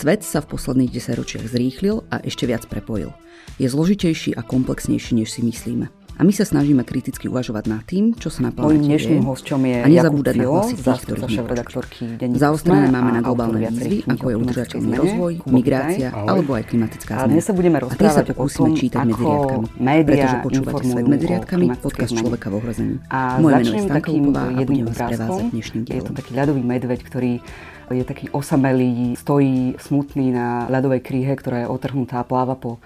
Svet sa v posledných desaťročiach zrýchlil a ešte viac prepojil. Je zložitejší a komplexnejší, než si myslíme. A my sa snažíme kriticky uvažovať nad tým, čo sa na planete dnešným hosťom je a nezabúdať na hlasy tých, ktorých Zaostrené máme na globálne výzvy, ako je udržateľný rozvoj, migrácia alebo aj klimatická zmena. A dnes sa budeme rozprávať sa pokúsime čítať medzi riadkami, pretože počúvate svet medzi riadkami, podcast človeka v ohrození. A Moje meno je Stanka a budem vás prevádzať dnešným dielom. Je to taký ľadový medveď, ktorý je taký osamelý, stojí smutný na ľadovej kríhe, ktorá je otrhnutá a pláva po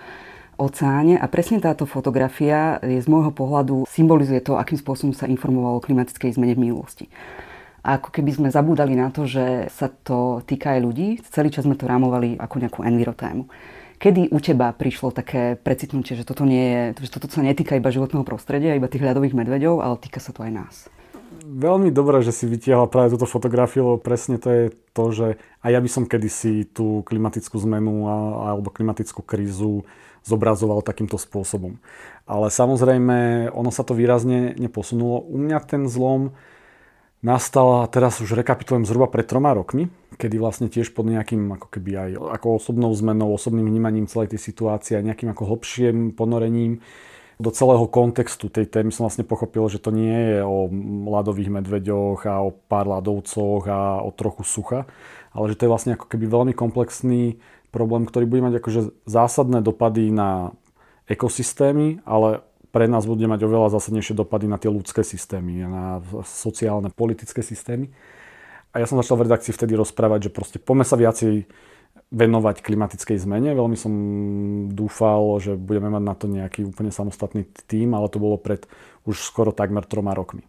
oceáne a presne táto fotografia je z môjho pohľadu symbolizuje to, akým spôsobom sa informovalo o klimatickej zmene v minulosti. A ako keby sme zabúdali na to, že sa to týka aj ľudí, celý čas sme to rámovali ako nejakú envirotému. Kedy u teba prišlo také precitnutie, že toto, nie je, že toto sa netýka iba životného prostredia, iba tých ľadových medveďov, ale týka sa to aj nás? Veľmi dobré, že si vytiahla práve túto fotografiu, lebo presne to je to, že aj ja by som kedysi tú klimatickú zmenu alebo klimatickú krízu zobrazoval takýmto spôsobom. Ale samozrejme, ono sa to výrazne neposunulo. U mňa ten zlom nastal, teraz už rekapitulujem zhruba pred troma rokmi, kedy vlastne tiež pod nejakým ako keby aj ako osobnou zmenou, osobným vnímaním celej tej situácie a nejakým ako hlbším ponorením do celého kontextu tej témy som vlastne pochopil, že to nie je o ľadových medveďoch a o pár ľadovcoch a o trochu sucha, ale že to je vlastne ako keby veľmi komplexný problém, ktorý bude mať akože zásadné dopady na ekosystémy, ale pre nás bude mať oveľa zásadnejšie dopady na tie ľudské systémy, na sociálne, politické systémy. A ja som začal v redakcii vtedy rozprávať, že proste poďme sa viacej venovať klimatickej zmene. Veľmi som dúfal, že budeme mať na to nejaký úplne samostatný tým, ale to bolo pred už skoro takmer troma rokmi.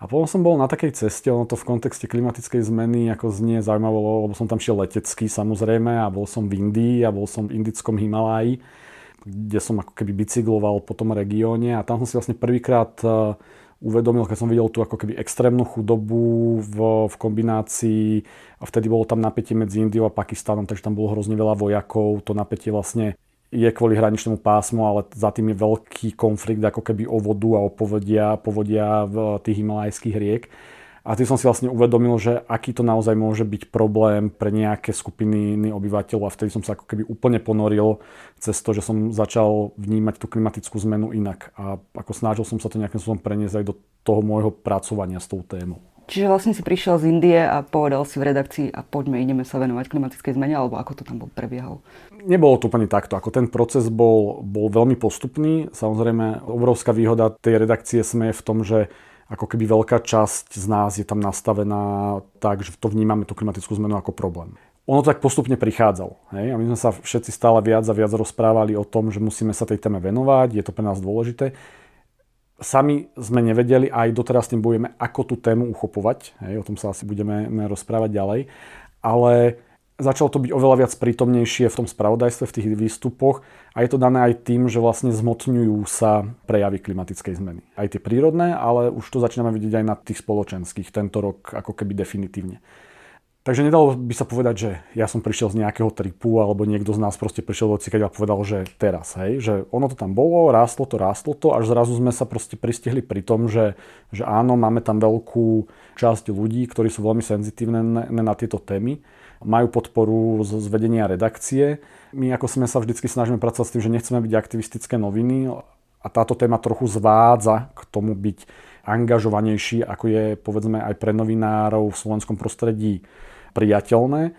A potom som bol na takej ceste, ono to v kontexte klimatickej zmeny ako znie zaujímavo, lebo som tam šiel letecky samozrejme a bol som v Indii a bol som v indickom Himaláji, kde som ako keby bicykloval po tom regióne a tam som si vlastne prvýkrát e, uvedomil, keď som videl tú ako keby extrémnu chudobu v, v kombinácii a vtedy bolo tam napätie medzi Indiou a Pakistanom, takže tam bolo hrozne veľa vojakov, to napätie vlastne je kvôli hraničnému pásmu, ale za tým je veľký konflikt ako keby o vodu a o povodia, povodia v tých himalajských riek. A tým som si vlastne uvedomil, že aký to naozaj môže byť problém pre nejaké skupiny obyvateľov a vtedy som sa ako keby úplne ponoril cez to, že som začal vnímať tú klimatickú zmenu inak a ako snažil som sa to nejakým spôsobom preniesť aj do toho môjho pracovania s tou témou. Čiže vlastne si prišiel z Indie a povedal si v redakcii a poďme, ideme sa venovať klimatickej zmene, alebo ako to tam bol, prebiehalo? Nebolo to úplne takto. Ako ten proces bol, bol veľmi postupný. Samozrejme, obrovská výhoda tej redakcie sme je v tom, že ako keby veľká časť z nás je tam nastavená tak, že to vnímame tú klimatickú zmenu ako problém. Ono tak postupne prichádzalo. Hej? A my sme sa všetci stále viac a viac rozprávali o tom, že musíme sa tej téme venovať, je to pre nás dôležité sami sme nevedeli aj doteraz tým bojujeme, ako tú tému uchopovať. Hej, o tom sa asi budeme rozprávať ďalej. Ale začalo to byť oveľa viac prítomnejšie v tom spravodajstve, v tých výstupoch a je to dané aj tým, že vlastne zmotňujú sa prejavy klimatickej zmeny. Aj tie prírodné, ale už to začíname vidieť aj na tých spoločenských tento rok ako keby definitívne. Takže nedalo by sa povedať, že ja som prišiel z nejakého tripu, alebo niekto z nás proste prišiel do a povedal, že teraz, hej, že ono to tam bolo, rástlo to, rástlo to, až zrazu sme sa proste pristihli pri tom, že, že áno, máme tam veľkú časť ľudí, ktorí sú veľmi senzitívne na tieto témy, majú podporu z, z vedenia redakcie. My ako sme sa vždycky snažíme pracovať s tým, že nechceme byť aktivistické noviny a táto téma trochu zvádza k tomu byť angažovanejší, ako je povedzme aj pre novinárov v slovenskom prostredí priateľné,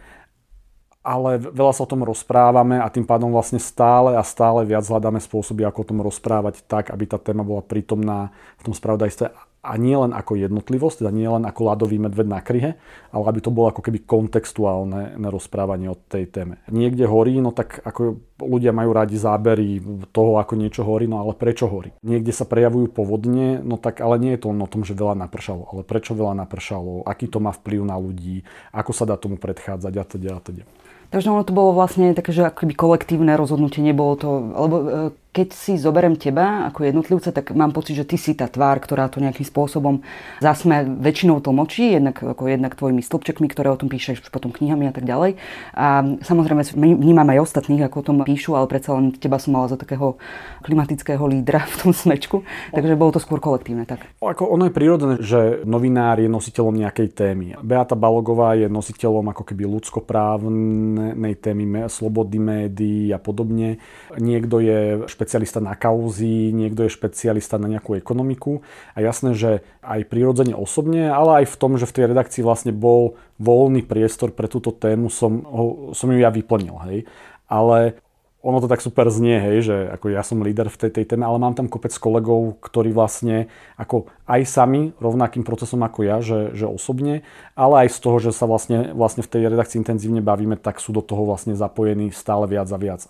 ale veľa sa o tom rozprávame a tým pádom vlastne stále a stále viac hľadáme spôsoby, ako o tom rozprávať tak, aby tá téma bola prítomná v tom spravodajstve a nie len ako jednotlivosť, teda nie len ako ľadový medved na kryhe, ale aby to bolo ako keby kontextuálne rozprávanie o tej téme. Niekde horí, no tak ako ľudia majú radi zábery toho, ako niečo horí, no ale prečo horí. Niekde sa prejavujú povodne, no tak ale nie je to o tom, že veľa napršalo, ale prečo veľa napršalo, aký to má vplyv na ľudí, ako sa dá tomu predchádzať a teda a teda. Takže ono to bolo vlastne také, že akoby kolektívne rozhodnutie, nebolo to, lebo e, keď si zoberiem teba ako jednotlivca, tak mám pocit, že ty si tá tvár, ktorá to nejakým spôsobom zasme väčšinou tlmočí, jednak, ako jednak tvojimi stĺpčekmi, ktoré o tom píšeš, potom knihami a tak ďalej. A samozrejme vnímam aj ostatných, ako o tom píšu, ale predsa len teba som mala za takého klimatického lídra v tom smečku, takže bolo to skôr kolektívne. Tak. Ako ono je prirodzené, že novinár je nositeľom nejakej témy. Beata Balogová je nositeľom ako keby ľudskoprávnej témy, slobody médií a podobne. Niekto je špecialista na kauzy, niekto je špecialista na nejakú ekonomiku. A jasné, že aj prirodzene osobne, ale aj v tom, že v tej redakcii vlastne bol voľný priestor pre túto tému, som, ho, som ju ja vyplnil. Hej. Ale ono to tak super znie, hej, že ako ja som líder v tej, tej téme, ale mám tam kopec kolegov, ktorí vlastne ako aj sami rovnakým procesom ako ja, že, že osobne, ale aj z toho, že sa vlastne, vlastne v tej redakcii intenzívne bavíme, tak sú do toho vlastne zapojení stále viac a viac.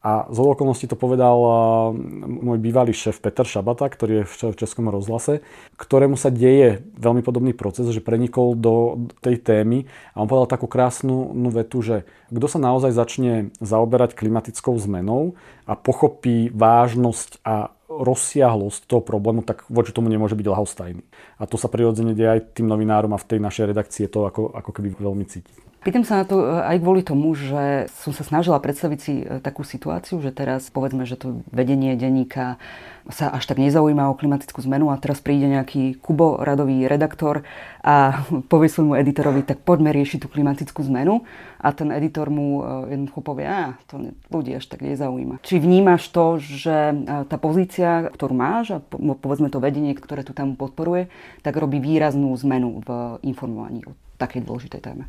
A z okolností to povedal môj bývalý šéf Peter Šabata, ktorý je v Českom rozhlase, ktorému sa deje veľmi podobný proces, že prenikol do tej témy a on povedal takú krásnu vetu, že kto sa naozaj začne zaoberať klimatickou zmenou a pochopí vážnosť a rozsiahlosť toho problému, tak voči tomu nemôže byť lahostajný. A to sa prirodzene deje aj tým novinárom a v tej našej redakcii je to ako, ako keby veľmi cítiť. Pýtam sa na to e, aj kvôli tomu, že som sa snažila predstaviť si e, takú situáciu, že teraz povedzme, že to vedenie denníka sa až tak nezaujíma o klimatickú zmenu a teraz príde nejaký Kubo, radový redaktor a povie svojmu editorovi, tak poďme riešiť tú klimatickú zmenu a ten editor mu e, jednoducho povie, a to ľudí až tak nezaujíma. Či vnímaš to, že tá pozícia, ktorú máš a povedzme to vedenie, ktoré tu tam podporuje, tak robí výraznú zmenu v informovaní o takej dôležitej téme?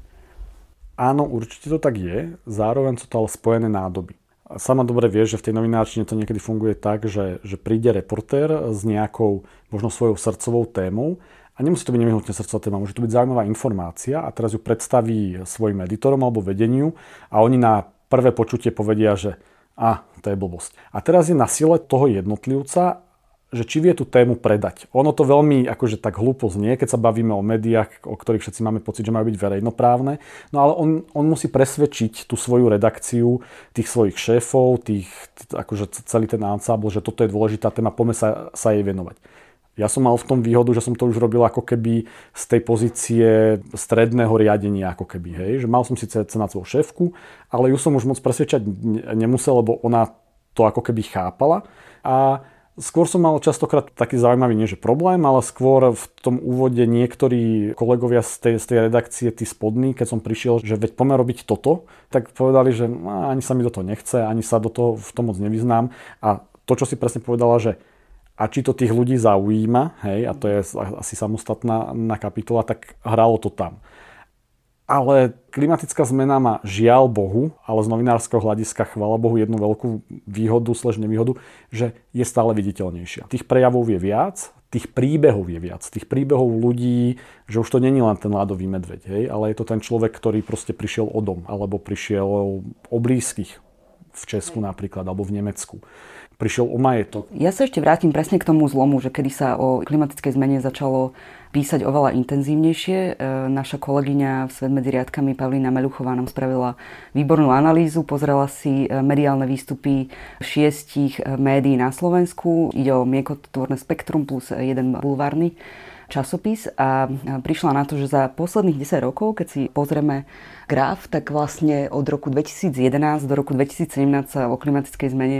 Áno, určite to tak je. Zároveň sú to ale spojené nádoby. Sama dobre vieš, že v tej novinárčine to niekedy funguje tak, že, že príde reportér s nejakou možno svojou srdcovou témou a nemusí to byť nevyhnutne srdcová téma, môže to byť zaujímavá informácia a teraz ju predstaví svojim editorom alebo vedeniu a oni na prvé počutie povedia, že a, to je blbosť. A teraz je na sile toho jednotlivca, že či vie tú tému predať. Ono to veľmi akože tak hlúpo znie, keď sa bavíme o médiách, o ktorých všetci máme pocit, že majú byť verejnoprávne. No ale on, on musí presvedčiť tú svoju redakciu, tých svojich šéfov, tých, akože celý ten ensemble, že toto je dôležitá téma, poďme sa, sa jej venovať. Ja som mal v tom výhodu, že som to už robil ako keby z tej pozície stredného riadenia, ako keby, hej. Že mal som síce na svoju šéfku, ale ju som už moc presvedčať nemusel, lebo ona to ako keby chápala. A Skôr som mal častokrát taký zaujímavý, nie že problém, ale skôr v tom úvode niektorí kolegovia z tej, z tej redakcie, tí spodní, keď som prišiel, že veď poďme robiť toto, tak povedali, že no, ani sa mi do toho nechce, ani sa do toho v tom moc nevyznám. A to, čo si presne povedala, že a či to tých ľudí zaujíma, hej, a to je asi samostatná na kapitola, tak hralo to tam. Ale klimatická zmena má žiaľ Bohu, ale z novinárskeho hľadiska chvala Bohu jednu veľkú výhodu, slež nevýhodu, že je stále viditeľnejšia. Tých prejavov je viac, tých príbehov je viac. Tých príbehov ľudí, že už to není len ten ľadový medveď, hej, ale je to ten človek, ktorý proste prišiel o dom, alebo prišiel o blízkych v Česku napríklad, alebo v Nemecku prišiel o majetok. Ja sa ešte vrátim presne k tomu zlomu, že kedy sa o klimatickej zmene začalo písať oveľa intenzívnejšie. E, naša kolegyňa v Svet medzi riadkami Pavlína Meluchová nám spravila výbornú analýzu, pozrela si e, mediálne výstupy šiestich e, médií na Slovensku. Ide o miekotvorné spektrum plus jeden bulvárny časopis a prišla na to, že za posledných 10 rokov, keď si pozrieme graf, tak vlastne od roku 2011 do roku 2017 sa o klimatickej zmene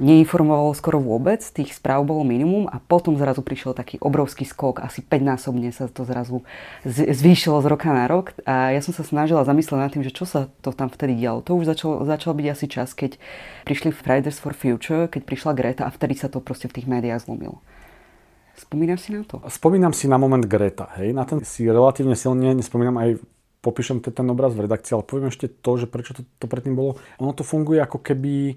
neinformovalo skoro vôbec, tých správ bolo minimum a potom zrazu prišiel taký obrovský skok, asi 5-násobne sa to zrazu zvýšilo z roka na rok a ja som sa snažila zamyslieť nad tým, že čo sa to tam vtedy dialo. To už začal, začal byť asi čas, keď prišli Fridays for Future, keď prišla Greta a vtedy sa to proste v tých médiách zlomilo. Spomínaš si na to? Spomínam si na moment Greta, hej, na ten si relatívne silne, nespomínam aj popíšem ten obraz v redakcii, ale poviem ešte to, že prečo to, to predtým bolo. Ono to funguje ako keby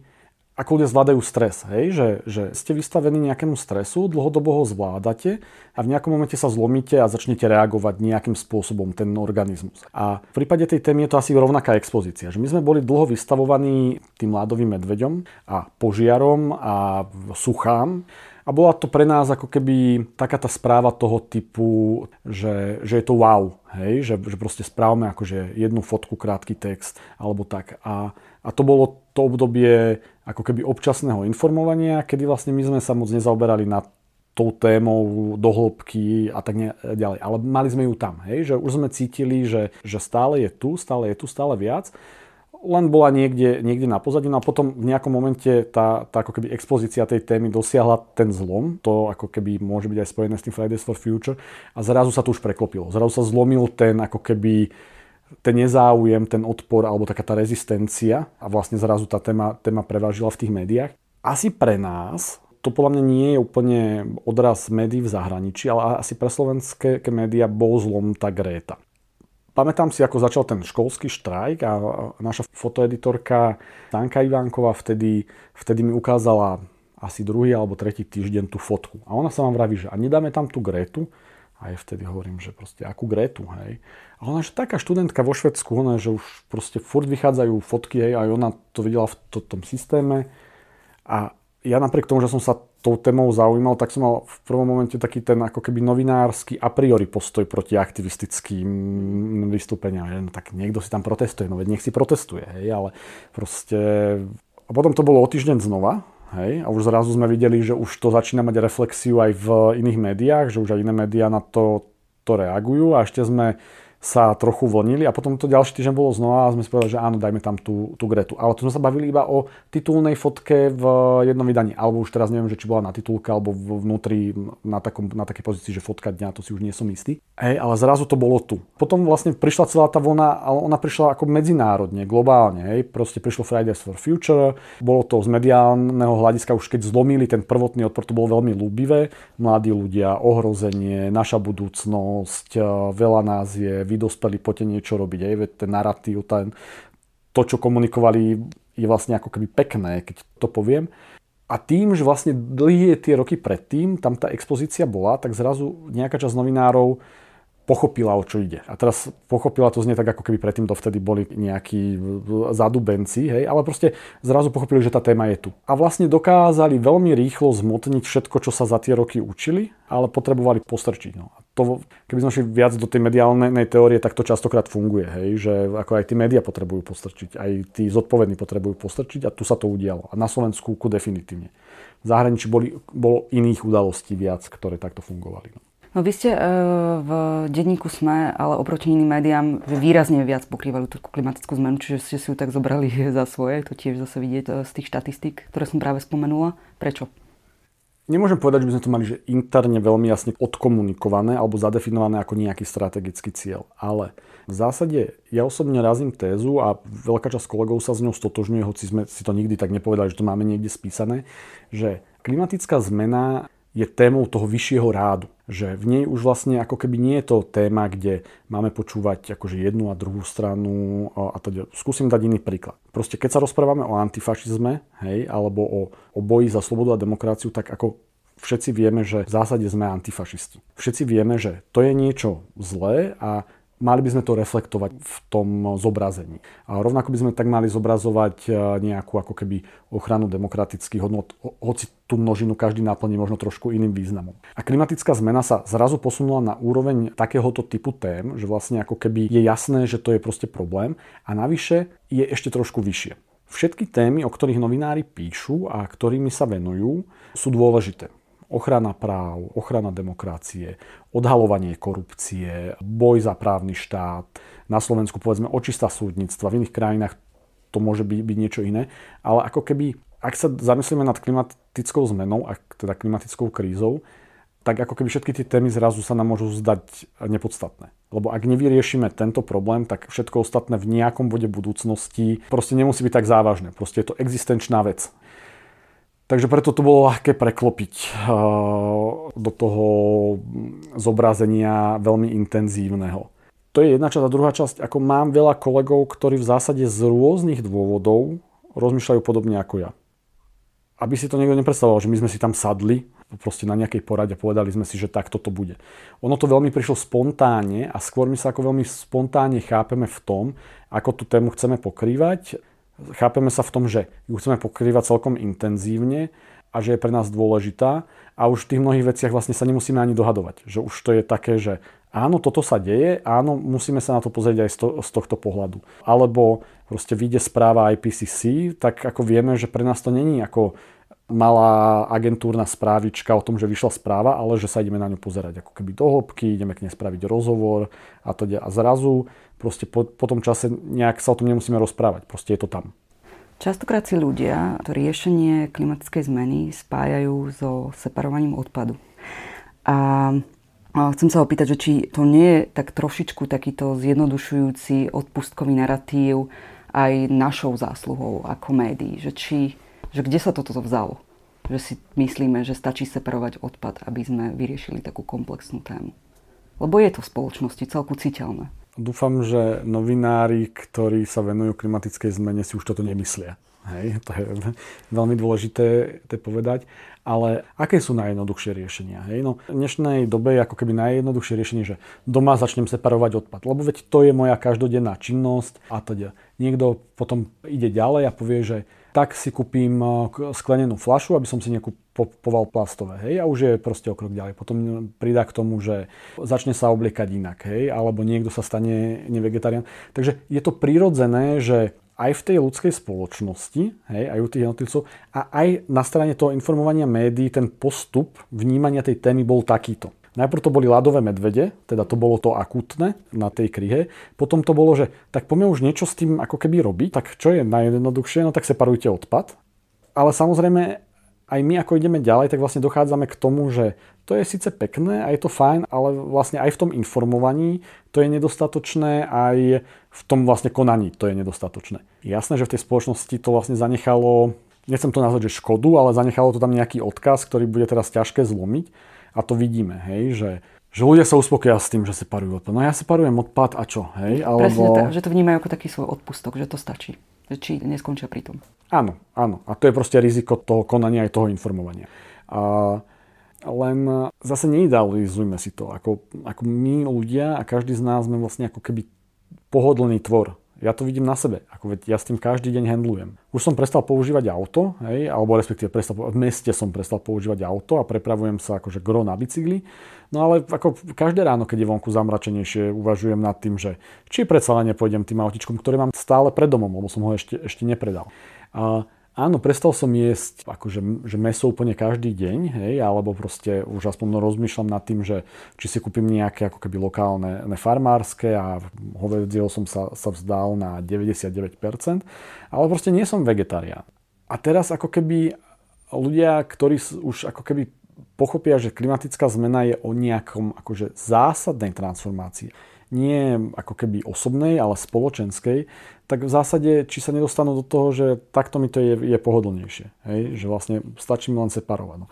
ako ľudia zvládajú stres, hej? Že, že ste vystavení nejakému stresu, dlhodobo ho zvládate a v nejakom momente sa zlomíte a začnete reagovať nejakým spôsobom ten organizmus. A v prípade tej témy je to asi rovnaká expozícia, že my sme boli dlho vystavovaní tým ládovým medveďom a požiarom a suchám A bola to pre nás ako keby taká tá správa toho typu, že, že je to wow, hej? Že, že proste správame akože jednu fotku, krátky text alebo tak. A, a to bolo to obdobie ako keby občasného informovania, kedy vlastne my sme sa moc nezaoberali na tou témou do a tak ďalej. Ale mali sme ju tam, hej? že už sme cítili, že, že stále je tu, stále je tu, stále viac len bola niekde, niekde na pozadí. No a potom v nejakom momente tá, tá ako keby expozícia tej témy dosiahla ten zlom. To ako keby môže byť aj spojené s tým Fridays for Future. A zrazu sa to už preklopilo. Zrazu sa zlomil ten ako keby ten nezáujem, ten odpor alebo taká tá rezistencia a vlastne zrazu tá téma, téma prevážila v tých médiách. Asi pre nás to podľa mňa nie je úplne odraz médií v zahraničí, ale asi pre slovenské médiá bol zlom tá Gréta. Pamätám si, ako začal ten školský štrajk a naša fotoeditorka Stanka Ivánková vtedy, vtedy mi ukázala asi druhý alebo tretí týždeň tú fotku. A ona sa vám vraví, že a nedáme tam tú Gretu? A ja vtedy hovorím, že proste akú Gretu, hej. A ona, že taká študentka vo Švedsku, ona, že už proste furt vychádzajú fotky, hej, aj ona to videla v to, tom systéme. A ja napriek tomu, že som sa tou témou zaujímal, tak som mal v prvom momente taký ten ako keby novinársky a priori postoj proti aktivistickým vystúpeniam. No tak niekto si tam protestuje, no veď nech si protestuje, hej, ale proste... A potom to bolo o týždeň znova, hej, a už zrazu sme videli, že už to začína mať reflexiu aj v iných médiách, že už aj iné médiá na to, to reagujú. A ešte sme sa trochu vlnili a potom to ďalší týždeň bolo znova a sme povedali, že áno, dajme tam tú, tú Gretu. Ale tu sme sa bavili iba o titulnej fotke v jednom vydaní, alebo už teraz neviem, že či bola na titulke alebo vnútri na, takom, na takej pozícii, že fotka dňa, to si už nie som istý. Hej, ale zrazu to bolo tu. Potom vlastne prišla celá tá vlna, ale ona prišla ako medzinárodne, globálne. Hej. Proste prišlo Fridays for Future, bolo to z mediálneho hľadiska už keď zlomili ten prvotný odpor, to bolo veľmi ľúbivé. Mladí ľudia, ohrozenie, naša budúcnosť, veľa nás je, vy dospelí, poďte niečo robiť. Aj ten narratív, ten, to, čo komunikovali, je vlastne ako keby pekné, keď to poviem. A tým, že vlastne dlhé tie roky predtým, tam tá expozícia bola, tak zrazu nejaká časť novinárov pochopila, o čo ide. A teraz pochopila, to znie tak, ako keby predtým dovtedy boli nejakí zadubenci, hej, ale proste zrazu pochopili, že tá téma je tu. A vlastne dokázali veľmi rýchlo zmotniť všetko, čo sa za tie roky učili, ale potrebovali postrčiť. No. A to, keby sme šli viac do tej mediálnej teórie, tak to častokrát funguje, hej, že ako aj tí médiá potrebujú postrčiť, aj tí zodpovední potrebujú postrčiť a tu sa to udialo. A na Slovensku ku definitívne. V zahraničí boli, bolo iných udalostí viac, ktoré takto fungovali. No. No vy ste e, v denníku SME, ale oproti iným médiám, výrazne viac pokrývali tú klimatickú zmenu, čiže ste si ju tak zobrali za svoje, to tiež zase vidieť e, z tých štatistík, ktoré som práve spomenula. Prečo? Nemôžem povedať, že by sme to mali že interne veľmi jasne odkomunikované alebo zadefinované ako nejaký strategický cieľ. Ale v zásade ja osobne razím tézu a veľká časť kolegov sa s ňou stotožňuje, hoci sme si to nikdy tak nepovedali, že to máme niekde spísané, že klimatická zmena je témou toho vyššieho rádu. Že v nej už vlastne ako keby nie je to téma, kde máme počúvať akože jednu a druhú stranu a teda. Skúsim dať iný príklad. Proste keď sa rozprávame o antifašizme, hej, alebo o, o boji za slobodu a demokraciu, tak ako všetci vieme, že v zásade sme antifašisti. Všetci vieme, že to je niečo zlé a mali by sme to reflektovať v tom zobrazení. A rovnako by sme tak mali zobrazovať e, nejakú ako keby ochranu demokratických hodnot, hoci tú množinu každý naplní možno trošku iným významom. A klimatická zmena sa zrazu posunula na úroveň takéhoto typu tém, že vlastne ako keby je jasné, že to je proste problém a navyše je ešte trošku vyššie. Všetky témy, o ktorých novinári píšu a ktorými sa venujú, sú dôležité ochrana práv, ochrana demokracie, odhalovanie korupcie, boj za právny štát. Na Slovensku povedzme očista súdnictva, v iných krajinách to môže byť, byť niečo iné. Ale ako keby, ak sa zamyslíme nad klimatickou zmenou, a teda klimatickou krízou, tak ako keby všetky tie témy zrazu sa nám môžu zdať nepodstatné. Lebo ak nevyriešime tento problém, tak všetko ostatné v nejakom bode budúcnosti proste nemusí byť tak závažné. Proste je to existenčná vec. Takže preto to bolo ľahké preklopiť eh, do toho zobrazenia veľmi intenzívneho. To je jedna časť. A druhá časť, ako mám veľa kolegov, ktorí v zásade z rôznych dôvodov rozmýšľajú podobne ako ja. Aby si to niekto nepredstavoval, že my sme si tam sadli proste na nejakej porade a povedali sme si, že takto to bude. Ono to veľmi prišlo spontánne a skôr my sa ako veľmi spontánne chápeme v tom, ako tú tému chceme pokrývať chápeme sa v tom, že ju chceme pokrývať celkom intenzívne a že je pre nás dôležitá a už v tých mnohých veciach vlastne sa nemusíme ani dohadovať. Že už to je také, že áno, toto sa deje, áno, musíme sa na to pozrieť aj z, to, z tohto pohľadu. Alebo proste vyjde správa IPCC, tak ako vieme, že pre nás to není ako malá agentúrna správička o tom, že vyšla správa, ale že sa ideme na ňu pozerať ako keby do hĺbky, ideme k nej spraviť rozhovor a to a zrazu proste po, po tom čase nejak sa o tom nemusíme rozprávať, proste je to tam. Častokrát si ľudia to riešenie klimatickej zmeny spájajú so separovaním odpadu. A chcem sa opýtať, že či to nie je tak trošičku takýto zjednodušujúci odpustkový narratív aj našou zásluhou ako médií, že či že kde sa toto vzalo? Že si myslíme, že stačí separovať odpad, aby sme vyriešili takú komplexnú tému. Lebo je to v spoločnosti celku citeľné. Dúfam, že novinári, ktorí sa venujú klimatickej zmene, si už toto nemyslia. Hej, to je veľmi dôležité to povedať. Ale aké sú najjednoduchšie riešenia? Hej? No, v dnešnej dobe je ako keby najjednoduchšie riešenie, že doma začnem separovať odpad. Lebo veď to je moja každodenná činnosť a teda. Niekto potom ide ďalej a povie, že tak si kúpim eh, sklenenú flašu, aby som si nekupoval plastové, hej, a už je proste o krok ďalej. Potom pridá k tomu, že začne sa obliekať inak, hej, alebo niekto sa stane nevegetarián. Takže je to prirodzené, že aj v tej ľudskej spoločnosti, hej, aj u tých jednotlivcov, a aj na strane toho informovania médií ten postup vnímania tej témy bol takýto. Najprv to boli ľadové medvede, teda to bolo to akutné na tej kryhe. Potom to bolo, že tak poďme už niečo s tým ako keby robiť. Tak čo je najjednoduchšie? No tak separujte odpad. Ale samozrejme aj my ako ideme ďalej, tak vlastne dochádzame k tomu, že to je síce pekné a je to fajn, ale vlastne aj v tom informovaní to je nedostatočné, aj v tom vlastne konaní to je nedostatočné. Jasné, že v tej spoločnosti to vlastne zanechalo, nechcem to nazvať, že škodu, ale zanechalo to tam nejaký odkaz, ktorý bude teraz ťažké zlomiť. A to vidíme, hej, že že ľudia sa uspokoja s tým, že separujú odpad. No ja separujem odpad a čo, hej? Alebo... Presne tak, že to vnímajú ako taký svoj odpustok, že to stačí. Že či neskončia pri tom. Áno, áno. A to je proste riziko toho konania aj toho informovania. A len zase neidealizujme si to. Ako, ako my ľudia a každý z nás sme vlastne ako keby pohodlný tvor. Ja to vidím na sebe, ako veď ja s tým každý deň handlujem. Už som prestal používať auto, hej, alebo respektíve prestal, v meste som prestal používať auto a prepravujem sa akože gro na bicykli. No ale ako každé ráno, keď je vonku zamračenejšie, uvažujem nad tým, že či predsa len nepôjdem tým autičkom, ktoré mám stále pred domom, lebo som ho ešte, ešte nepredal. A Áno, prestal som jesť akože, že meso úplne každý deň, hej, alebo proste už aspoň rozmýšľam nad tým, že či si kúpim nejaké ako keby lokálne ne farmárske a hovedzieho som sa, sa vzdal na 99%, ale proste nie som vegetarián. A teraz ako keby ľudia, ktorí už ako keby pochopia, že klimatická zmena je o nejakom akože zásadnej transformácii, nie ako keby osobnej, ale spoločenskej, tak v zásade, či sa nedostanú do toho, že takto mi to je, je pohodlnejšie. Hej? Že vlastne stačí mi len separovať. No.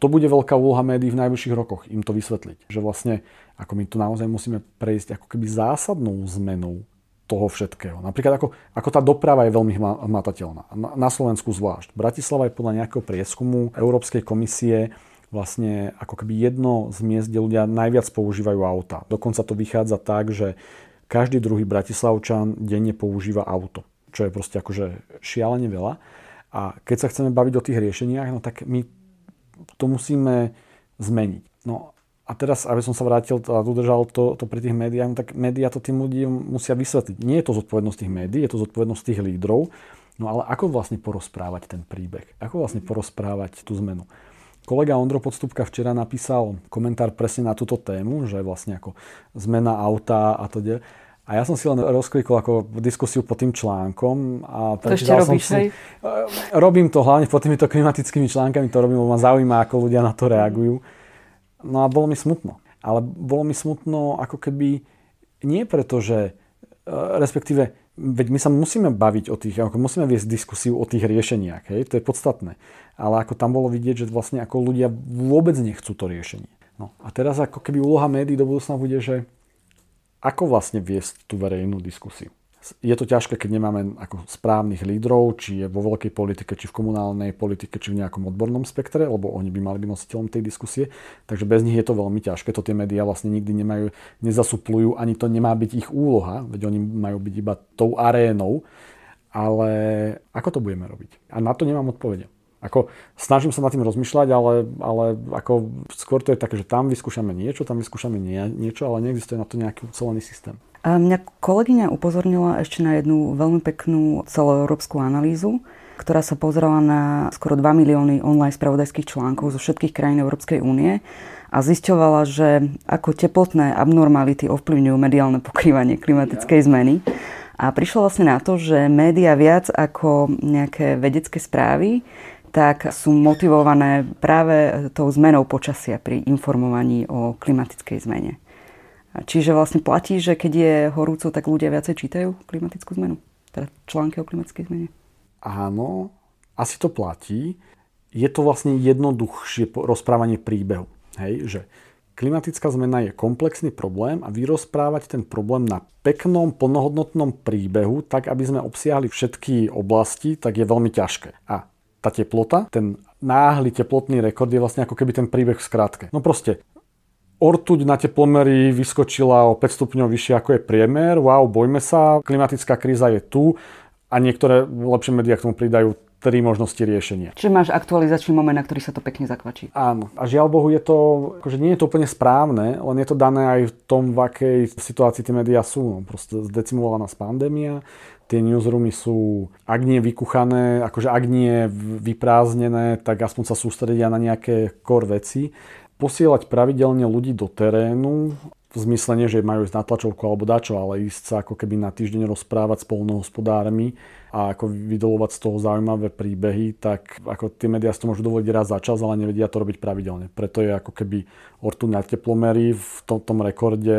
To bude veľká úloha médií v najbližších rokoch, im to vysvetliť. Že vlastne, ako my tu naozaj musíme prejsť ako keby zásadnou zmenou toho všetkého. Napríklad ako, ako tá doprava je veľmi hmatateľná. Na, na Slovensku zvlášť. Bratislava je podľa nejakého prieskumu Európskej komisie vlastne ako keby jedno z miest, kde ľudia najviac používajú auta. Dokonca to vychádza tak, že každý druhý bratislavčan denne používa auto, čo je proste akože šialene veľa. A keď sa chceme baviť o tých riešeniach, no tak my to musíme zmeniť. No a teraz, aby som sa vrátil a udržal to, to pri tých médiách, no tak médiá to tým ľuďom musia vysvetliť. Nie je to zodpovednosť tých médií, je to zodpovednosť tých lídrov. No ale ako vlastne porozprávať ten príbeh? Ako vlastne porozprávať tú zmenu? Kolega Ondro Podstupka včera napísal komentár presne na túto tému, že vlastne ako zmena auta a to de. A ja som si len rozklikol ako diskusiu pod tým článkom. A to ešte robíš, si, hej? Robím to hlavne pod týmito klimatickými článkami, to robím, lebo ma zaujíma, ako ľudia na to reagujú. No a bolo mi smutno. Ale bolo mi smutno ako keby nie preto, že e, respektíve veď my sa musíme baviť o tých, ako musíme viesť diskusiu o tých riešeniach, hej, to je podstatné. Ale ako tam bolo vidieť, že vlastne ako ľudia vôbec nechcú to riešenie. No a teraz ako keby úloha médií do budúcna bude, že ako vlastne viesť tú verejnú diskusiu je to ťažké, keď nemáme ako správnych lídrov, či je vo veľkej politike, či v komunálnej politike, či v nejakom odbornom spektre, lebo oni by mali byť nositeľom tej diskusie. Takže bez nich je to veľmi ťažké. To tie médiá vlastne nikdy nemajú, nezasuplujú, ani to nemá byť ich úloha, veď oni majú byť iba tou arénou. Ale ako to budeme robiť? A na to nemám odpovede. Ako, snažím sa nad tým rozmýšľať, ale, ale ako, skôr to je také, že tam vyskúšame niečo, tam vyskúšame nie, niečo, ale neexistuje na to nejaký ucelený systém. A mňa kolegyňa upozornila ešte na jednu veľmi peknú celoeurópsku analýzu, ktorá sa pozerala na skoro 2 milióny online spravodajských článkov zo všetkých krajín Európskej únie a zisťovala, že ako teplotné abnormality ovplyvňujú mediálne pokrývanie klimatickej zmeny. A prišla vlastne na to, že média viac ako nejaké vedecké správy tak sú motivované práve tou zmenou počasia pri informovaní o klimatickej zmene. Čiže vlastne platí, že keď je horúco, tak ľudia viacej čítajú klimatickú zmenu? Teda články o klimatickej zmene? Áno, asi to platí. Je to vlastne jednoduchšie rozprávanie príbehu. Hej, že klimatická zmena je komplexný problém a vyrozprávať ten problém na peknom, plnohodnotnom príbehu, tak aby sme obsiahli všetky oblasti, tak je veľmi ťažké. A tá teplota, ten náhly teplotný rekord je vlastne ako keby ten príbeh v skratke. No proste, ortuť na teplomery vyskočila o 5 stupňov vyššie ako je priemer, wow, bojme sa, klimatická kríza je tu a niektoré lepšie médiá k tomu pridajú tri možnosti riešenia. Čiže máš aktualizačný moment, na ktorý sa to pekne zakvačí. Áno. A žiaľ Bohu je to, akože nie je to úplne správne, len je to dané aj v tom, v akej situácii tie médiá sú. No, proste zdecimovaná nás pandémia, tie newsroomy sú, ak nie vykuchané, akože ak nie vyprázdnené, tak aspoň sa sústredia na nejaké core veci. Posielať pravidelne ľudí do terénu, v zmysle nie, že majú ísť na tlačovku alebo dačo, ale ísť sa ako keby na týždeň rozprávať s polnohospodármi a ako vydolovať z toho zaujímavé príbehy, tak ako tie médiá si to môžu dovoliť raz za čas, ale nevedia to robiť pravidelne. Preto je ako keby ortu na teplomery v tom, tom rekorde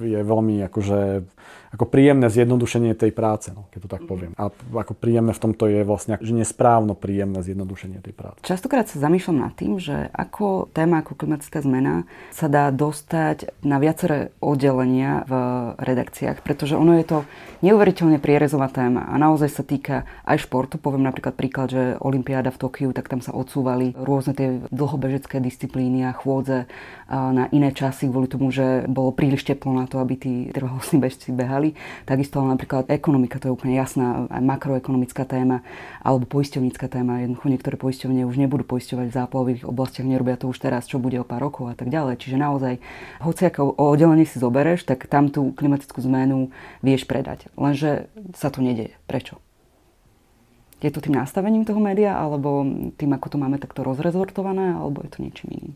je veľmi akože ako príjemné zjednodušenie tej práce, no, keď to tak poviem. A ako príjemné v tomto je vlastne, že nesprávno príjemné zjednodušenie tej práce. Častokrát sa zamýšľam nad tým, že ako téma ako klimatická zmena sa dá dostať na viaceré oddelenia v redakciách, pretože ono je to neuveriteľne prierezová téma a naozaj sa týka aj športu. Poviem napríklad príklad, že Olympiáda v Tokiu, tak tam sa odsúvali rôzne tie dlhobežecké disciplíny a chôdze na iné časy kvôli tomu, že bolo príliš teplo na to, aby tí trvalostní bežci behali povedali. Takisto napríklad ekonomika, to je úplne jasná makroekonomická téma, alebo poisťovnícka téma. Jednoducho niektoré poisťovne už nebudú poisťovať v záplavových oblastiach, nerobia to už teraz, čo bude o pár rokov a tak ďalej. Čiže naozaj, hoci ako oddelenie si zobereš, tak tam tú klimatickú zmenu vieš predať. Lenže sa to nedieje. Prečo? Je to tým nastavením toho média, alebo tým, ako to máme takto rozrezortované, alebo je to niečím iným?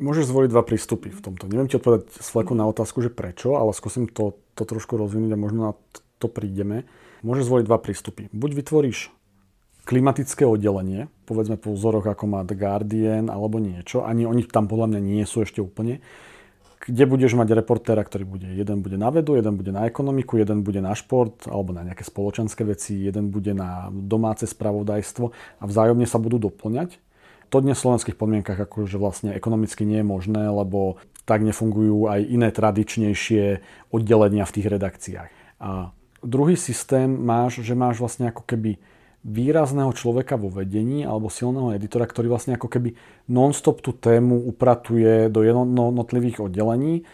Môžeš zvoliť dva prístupy v tomto. Neviem ti odpovedať fleku na otázku, že prečo, ale skúsim to, to trošku rozvinúť a možno na to prídeme. Môžeš zvoliť dva prístupy. Buď vytvoríš klimatické oddelenie, povedzme po vzoroch ako má The Guardian alebo niečo, ani oni tam podľa mňa nie sú ešte úplne, kde budeš mať reportéra, ktorý bude, jeden bude na vedu, jeden bude na ekonomiku, jeden bude na šport alebo na nejaké spoločenské veci, jeden bude na domáce spravodajstvo a vzájomne sa budú doplňať to dnes v slovenských podmienkach akože vlastne ekonomicky nie je možné, lebo tak nefungujú aj iné tradičnejšie oddelenia v tých redakciách. A druhý systém máš, že máš vlastne ako keby výrazného človeka vo vedení alebo silného editora, ktorý vlastne ako keby non-stop tú tému upratuje do jednotlivých oddelení.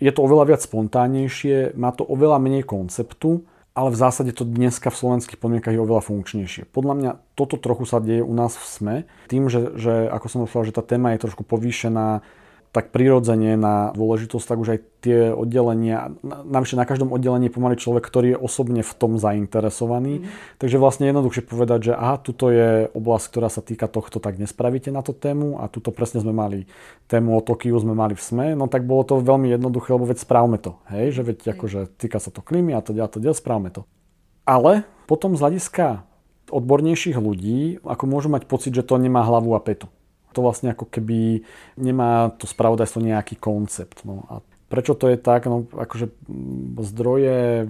Je to oveľa viac spontánnejšie, má to oveľa menej konceptu ale v zásade to dneska v slovenských podmienkach je oveľa funkčnejšie. Podľa mňa toto trochu sa deje u nás v SME, tým, že, že ako som povedal, že tá téma je trošku povýšená tak prirodzene na dôležitosť, tak už aj tie oddelenia, navyše na každom oddelení pomaly človek, ktorý je osobne v tom zainteresovaný. Mm. Takže vlastne jednoduchšie povedať, že aha, tuto je oblasť, ktorá sa týka tohto, tak nespravíte na to tému a tuto presne sme mali tému o Tokiu, sme mali v SME, no tak bolo to veľmi jednoduché, lebo veď správme to, hej, že veď mm. akože týka sa to klímy a to a to správme to. Ale potom z hľadiska odbornejších ľudí, ako môžu mať pocit, že to nemá hlavu a petu to vlastne ako keby nemá to spravodajstvo nejaký koncept. No a prečo to je tak? No akože mm, zdroje,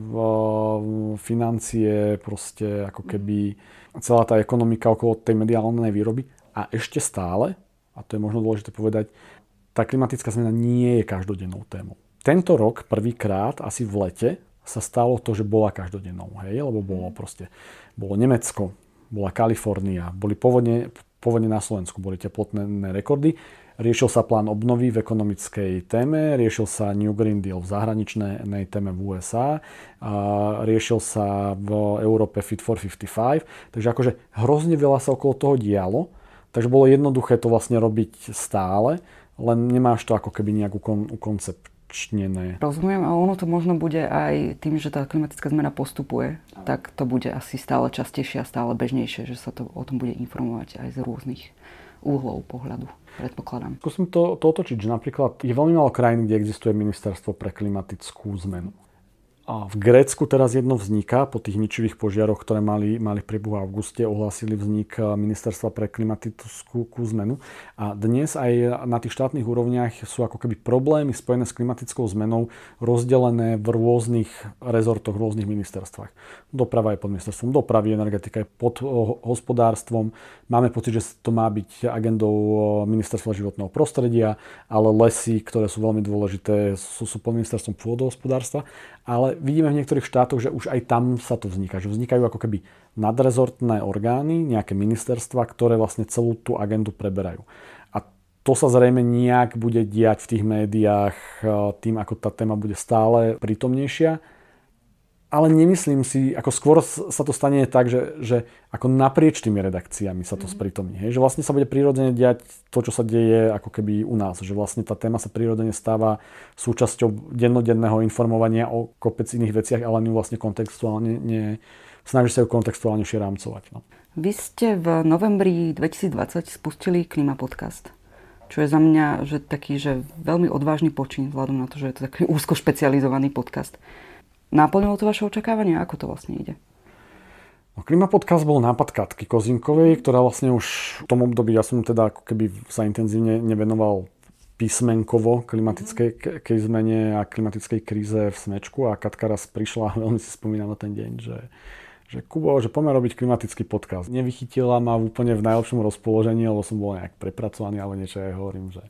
financie, proste ako keby celá tá ekonomika okolo tej mediálnej výroby a ešte stále, a to je možno dôležité povedať, tá klimatická zmena nie je každodennou témou. Tento rok prvýkrát, asi v lete, sa stalo to, že bola každodennou, hej, lebo bolo proste, bolo Nemecko, bola Kalifornia, boli povodne, povodne na Slovensku, boli teplotné rekordy. Riešil sa plán obnovy v ekonomickej téme, riešil sa New Green Deal v zahraničnej téme v USA, a riešil sa v Európe Fit for 55, takže akože hrozne veľa sa okolo toho dialo, takže bolo jednoduché to vlastne robiť stále, len nemáš to ako keby nejak ukoncept čnené. Rozumiem, a ono to možno bude aj tým, že tá klimatická zmena postupuje, tak to bude asi stále častejšie a stále bežnejšie, že sa to o tom bude informovať aj z rôznych úhlov pohľadu, predpokladám. Skúsim to, to otočiť, že napríklad je veľmi málo krajín, kde existuje ministerstvo pre klimatickú zmenu. V Grécku teraz jedno vzniká po tých ničivých požiaroch, ktoré mali, mali v priebehu auguste, ohlásili vznik eh, Ministerstva pre klimatickú zmenu. A dnes aj na tých štátnych úrovniach sú ako keby problémy spojené s klimatickou zmenou rozdelené v rôznych rezortoch, v rôznych ministerstvách. Doprava je pod ministerstvom dopravy, energetika je pod eh, hospodárstvom. Máme pocit, že to má byť agendou eh, ministerstva životného prostredia, ale lesy, ktoré sú veľmi dôležité, sú, sú pod ministerstvom pôdohospodárstva ale vidíme v niektorých štátoch, že už aj tam sa to vzniká, že vznikajú ako keby nadrezortné orgány, nejaké ministerstva, ktoré vlastne celú tú agendu preberajú. A to sa zrejme nejak bude diať v tých médiách eh, tým, ako tá téma bude stále prítomnejšia ale nemyslím si, ako skôr sa to stane tak, že, že ako naprieč tými redakciami sa to mm. sprítomní. Hej? Že vlastne sa bude prirodzene diať to, čo sa deje ako keby u nás. Že vlastne tá téma sa prirodzene stáva súčasťou dennodenného informovania o kopec iných veciach, ale ju vlastne kontextuálne ne, snaží sa ju kontextuálne rámcovať. No. Vy ste v novembri 2020 spustili Klima podcast čo je za mňa že taký že veľmi odvážny počin, vzhľadom na to, že je to taký úzko špecializovaný podcast. Naplnilo to vaše očakávania? Ako to vlastne ide? No, Klima podcast bol nápad Katky Kozinkovej, ktorá vlastne už v tom období, ja som teda ako keby sa intenzívne nevenoval písmenkovo klimatickej mm. zmene a klimatickej kríze v Smečku a Katka raz prišla a veľmi si spomínam na ten deň, že, že Kubo, že poďme robiť klimatický podcast. Nevychytila ma úplne v najlepšom rozpoložení, lebo som bol nejak prepracovaný, ale niečo aj hovorím, že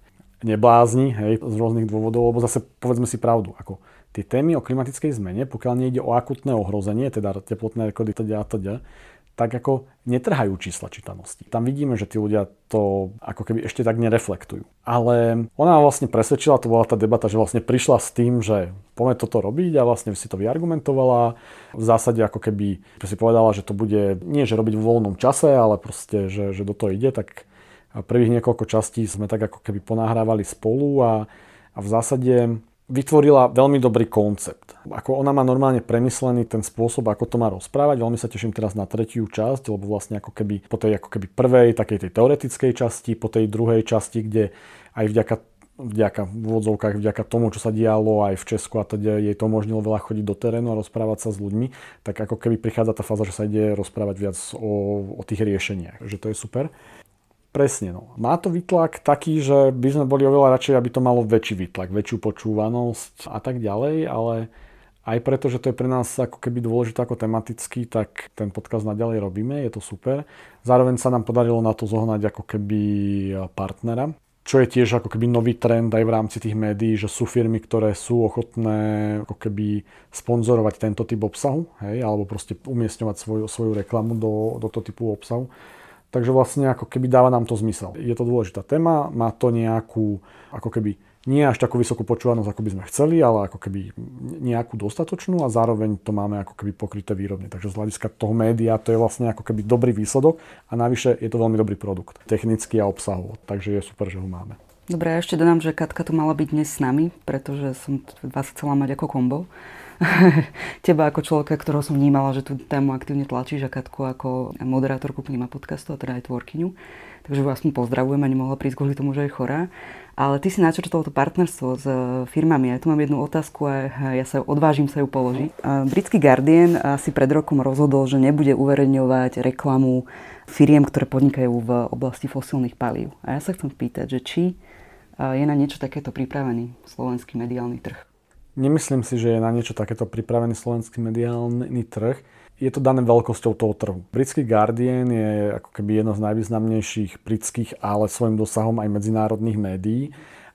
neblázni, hej, z rôznych dôvodov, lebo zase povedzme si pravdu, ako tie témy o klimatickej zmene, pokiaľ nejde o akutné ohrozenie, teda teplotné rekody teda a teda, tak ako netrhajú čísla čítanosti. Tam vidíme, že tí ľudia to ako keby ešte tak nereflektujú. Ale ona vlastne presvedčila, to bola tá debata, že vlastne prišla s tým, že poďme toto robiť a vlastne si to vyargumentovala. V zásade ako keby si povedala, že to bude nie, že robiť v voľnom čase, ale proste, že, že do toho ide, tak prvých niekoľko častí sme tak ako keby ponahrávali spolu a, a v zásade vytvorila veľmi dobrý koncept. Ako ona má normálne premyslený ten spôsob, ako to má rozprávať. Veľmi sa teším teraz na tretiu časť, lebo vlastne ako keby po tej ako keby prvej, takej tej teoretickej časti, po tej druhej časti, kde aj vďaka vďaka v úvodzovkách, vďaka tomu, čo sa dialo aj v Česku a teda jej to umožnilo veľa chodiť do terénu a rozprávať sa s ľuďmi, tak ako keby prichádza tá fáza, že sa ide rozprávať viac o, o tých riešeniach. Že to je super. Presne, no. Má to výtlak taký, že by sme boli oveľa radšej, aby to malo väčší výtlak, väčšiu počúvanosť a tak ďalej, ale aj preto, že to je pre nás ako keby dôležité ako tematicky, tak ten podcast naďalej robíme, je to super. Zároveň sa nám podarilo na to zohnať ako keby partnera, čo je tiež ako keby nový trend aj v rámci tých médií, že sú firmy, ktoré sú ochotné ako keby sponzorovať tento typ obsahu, hej, alebo proste umiestňovať svoju, svoju reklamu do, do toho typu obsahu. Takže vlastne ako keby dáva nám to zmysel. Je to dôležitá téma, má to nejakú ako keby nie až takú vysokú počúvanosť, ako by sme chceli, ale ako keby nejakú dostatočnú a zároveň to máme ako keby pokryté výrobne. Takže z hľadiska toho média to je vlastne ako keby dobrý výsledok a navyše je to veľmi dobrý produkt. Technicky a obsahovo. Takže je super, že ho máme. Dobre, ja ešte dodám, že Katka tu mala byť dnes s nami, pretože som vás chcela mať ako kombo. teba ako človeka, ktorého som vnímala, že tú tému aktívne tlačíš a Katku ako moderátorku Klima podcastu a teda aj tvorkyňu. Takže vás mu pozdravujem a nemohla prísť kvôli tomu, že je chorá. Ale ty si načrtol to partnerstvo s firmami. Ja tu mám jednu otázku a ja sa odvážim sa ju položiť. Britský Guardian si pred rokom rozhodol, že nebude uverejňovať reklamu firiem, ktoré podnikajú v oblasti fosílnych palív. A ja sa chcem pýtať, že či je na niečo takéto pripravený slovenský mediálny trh. Nemyslím si, že je na niečo takéto pripravený slovenský mediálny trh. Je to dané veľkosťou toho trhu. Britský Guardian je ako keby jedno z najvýznamnejších britských, ale svojim dosahom aj medzinárodných médií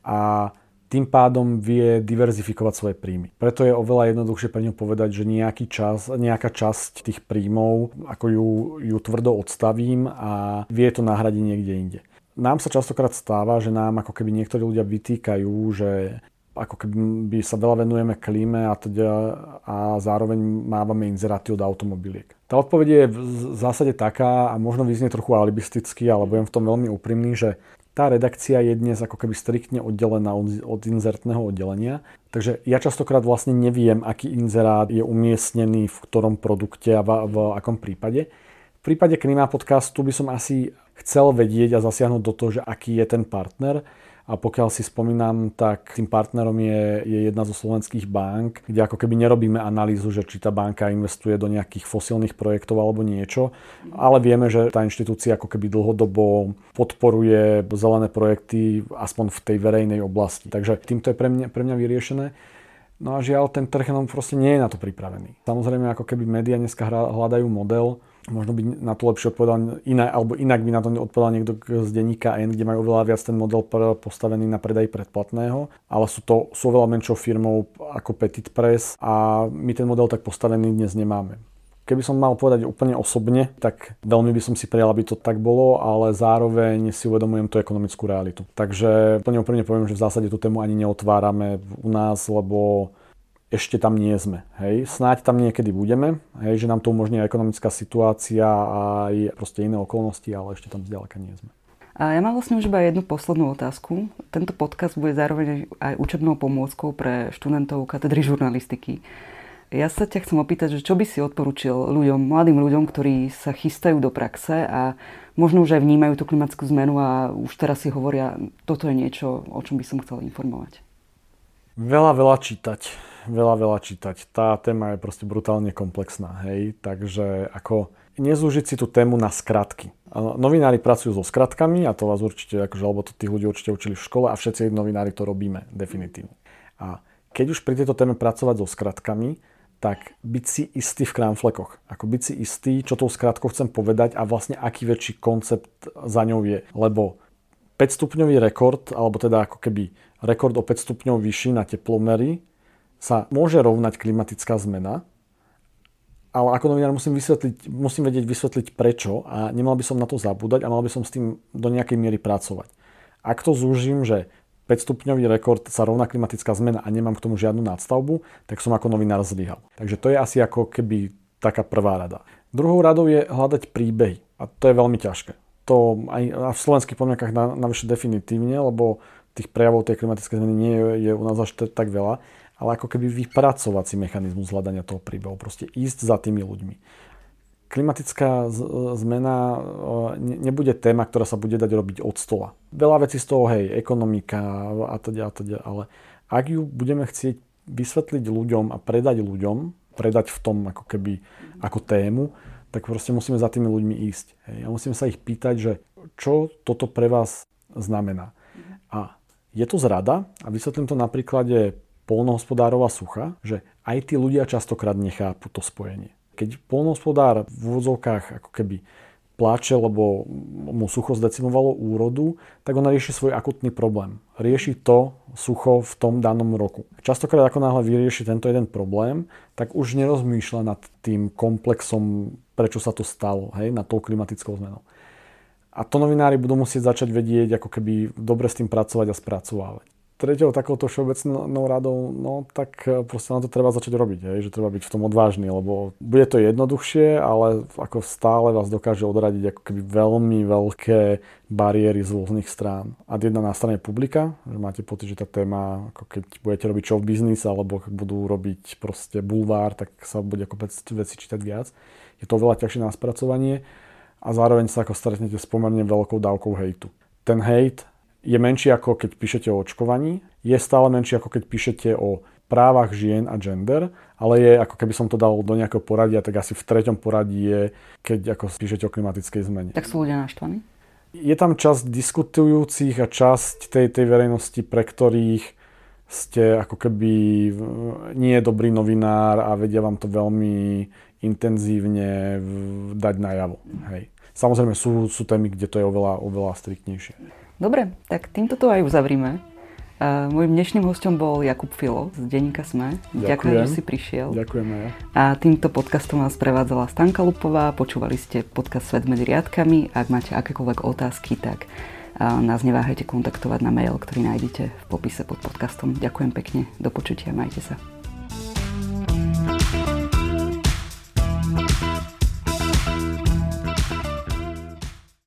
a tým pádom vie diverzifikovať svoje príjmy. Preto je oveľa jednoduchšie pre ňu povedať, že nejaký čas, nejaká časť tých príjmov, ako ju, ju tvrdo odstavím a vie to nahradiť niekde inde. nám sa častokrát stáva, že nám ako keby niektorí ľudia vytýkajú, že ako keby by sa veľa venujeme klíme a, teda, a zároveň mávame inzeráty od automobiliek. Tá odpoveď je v zásade taká a možno vyznie trochu alibisticky, ale budem v tom veľmi úprimný, že tá redakcia je dnes ako keby striktne oddelená od, od inzertného oddelenia. Takže ja častokrát vlastne neviem, aký inzerát je umiestnený v ktorom produkte a v, v akom prípade. V prípade Klima podcastu by som asi chcel vedieť a zasiahnuť do toho, že aký je ten partner a pokiaľ si spomínam, tak tým partnerom je, je jedna zo slovenských bank, kde ako keby nerobíme analýzu, že či tá banka investuje do nejakých fosílnych projektov alebo niečo, ale vieme, že tá inštitúcia ako keby dlhodobo podporuje zelené projekty aspoň v tej verejnej oblasti. Takže týmto je pre mňa, pre mňa vyriešené. No a žiaľ, ten trh nám proste nie je na to pripravený. Samozrejme, ako keby médiá dneska hľadajú model, možno by na to lepšie odpovedal inak, alebo inak by na to odpovedal niekto z denníka N, kde majú oveľa viac ten model postavený na predaj predplatného, ale sú to sú oveľa menšou firmou ako Petit Press a my ten model tak postavený dnes nemáme. Keby som mal povedať úplne osobne, tak veľmi by som si prijal, aby to tak bolo, ale zároveň si uvedomujem tú ekonomickú realitu. Takže úplne úprimne poviem, že v zásade tú tému ani neotvárame u nás, lebo ešte tam nie sme. Hej. Snáď tam niekedy budeme, hej, že nám to umožní ekonomická situácia a aj proste iné okolnosti, ale ešte tam zďaleka nie sme. A ja mám vlastne už iba jednu poslednú otázku. Tento podcast bude zároveň aj učebnou pomôckou pre študentov katedry žurnalistiky. Ja sa ťa chcem opýtať, že čo by si odporučil ľuďom, mladým ľuďom, ktorí sa chystajú do praxe a možno už aj vnímajú tú klimatickú zmenu a už teraz si hovoria, toto je niečo, o čom by som chcel informovať. Veľa, veľa čítať veľa, veľa čítať. Tá téma je proste brutálne komplexná, hej. Takže ako nezúžiť si tú tému na skratky. Novinári pracujú so skratkami a to vás určite, akože, alebo to tých ľudí určite učili v škole a všetci novinári to robíme, definitívne. A keď už pri tejto téme pracovať so skratkami, tak byť si istý v krámflekoch. Ako byť si istý, čo tou skratkou chcem povedať a vlastne aký väčší koncept za ňou je. Lebo 5 stupňový rekord, alebo teda ako keby rekord o 5 stupňov vyšší na teplomery sa môže rovnať klimatická zmena, ale ako novinár musím, vysvetliť, musím vedieť vysvetliť prečo a nemal by som na to zabúdať a mal by som s tým do nejakej miery pracovať. Ak to zúžim, že 5 stupňový rekord sa rovná klimatická zmena a nemám k tomu žiadnu nadstavbu, tak som ako novinár zlyhal. Takže to je asi ako keby taká prvá rada. Druhou radou je hľadať príbehy a to je veľmi ťažké. To aj v slovenských podmienkach na, navyše definitívne, lebo tých prejavov tej klimatickej zmeny nie je, je u nás až tak veľa ale ako keby vypracovať si mechanizmus hľadania toho príbehu, proste ísť za tými ľuďmi. Klimatická zmena nebude téma, ktorá sa bude dať robiť od stola. Veľa vecí z toho, hej, ekonomika a teda, a teda, ale ak ju budeme chcieť vysvetliť ľuďom a predať ľuďom, predať v tom ako keby ako tému, tak proste musíme za tými ľuďmi ísť. Hej. A musíme sa ich pýtať, že čo toto pre vás znamená. A je to zrada a vysvetlím to na príklade polnohospodárov a sucha, že aj tí ľudia častokrát nechápu to spojenie. Keď polnohospodár v úvodzovkách ako keby pláče, lebo mu sucho zdecimovalo úrodu, tak on rieši svoj akutný problém. Rieši to sucho v tom danom roku. Častokrát ako náhle vyrieši tento jeden problém, tak už nerozmýšľa nad tým komplexom, prečo sa to stalo, hej, nad tou klimatickou zmenou. A to novinári budú musieť začať vedieť, ako keby dobre s tým pracovať a spracovávať treťou takouto všeobecnou radou, no tak e, proste na to treba začať robiť, hej, že treba byť v tom odvážny, lebo bude to jednoduchšie, ale ako stále vás dokáže odradiť ako keby veľmi veľké bariéry z rôznych strán. A jedna na strane publika, že máte pocit, že tá téma, ako keď budete robiť show business, alebo budú robiť proste bulvár, tak sa bude ako veci čítať viac. Je to veľa ťažšie na spracovanie a zároveň sa ako stretnete s pomerne veľkou dávkou hejtu. Ten hejt je menší ako keď píšete o očkovaní, je stále menší ako keď píšete o právach žien a gender, ale je, ako keby som to dal do nejakého poradia, tak asi v treťom poradí je, keď ako píšete o klimatickej zmene. Tak sú ľudia naštvaní? Je tam časť diskutujúcich a časť tej, tej verejnosti, pre ktorých ste ako keby nie je dobrý novinár a vedia vám to veľmi intenzívne dať najavo. Hej. Samozrejme sú, sú témy, kde to je oveľa, oveľa striktnejšie. Dobre, tak týmto to aj uzavrime. Uh, môjim dnešným hostom bol Jakub Filo z Denníka Sme. Ďakujem, Ďakujem že si prišiel. Ďakujem aj ja. A týmto podcastom vás prevádzala Stanka Lupová. Počúvali ste podcast Svet medzi riadkami. Ak máte akékoľvek otázky, tak nás neváhajte kontaktovať na mail, ktorý nájdete v popise pod podcastom. Ďakujem pekne, do počutia, majte sa.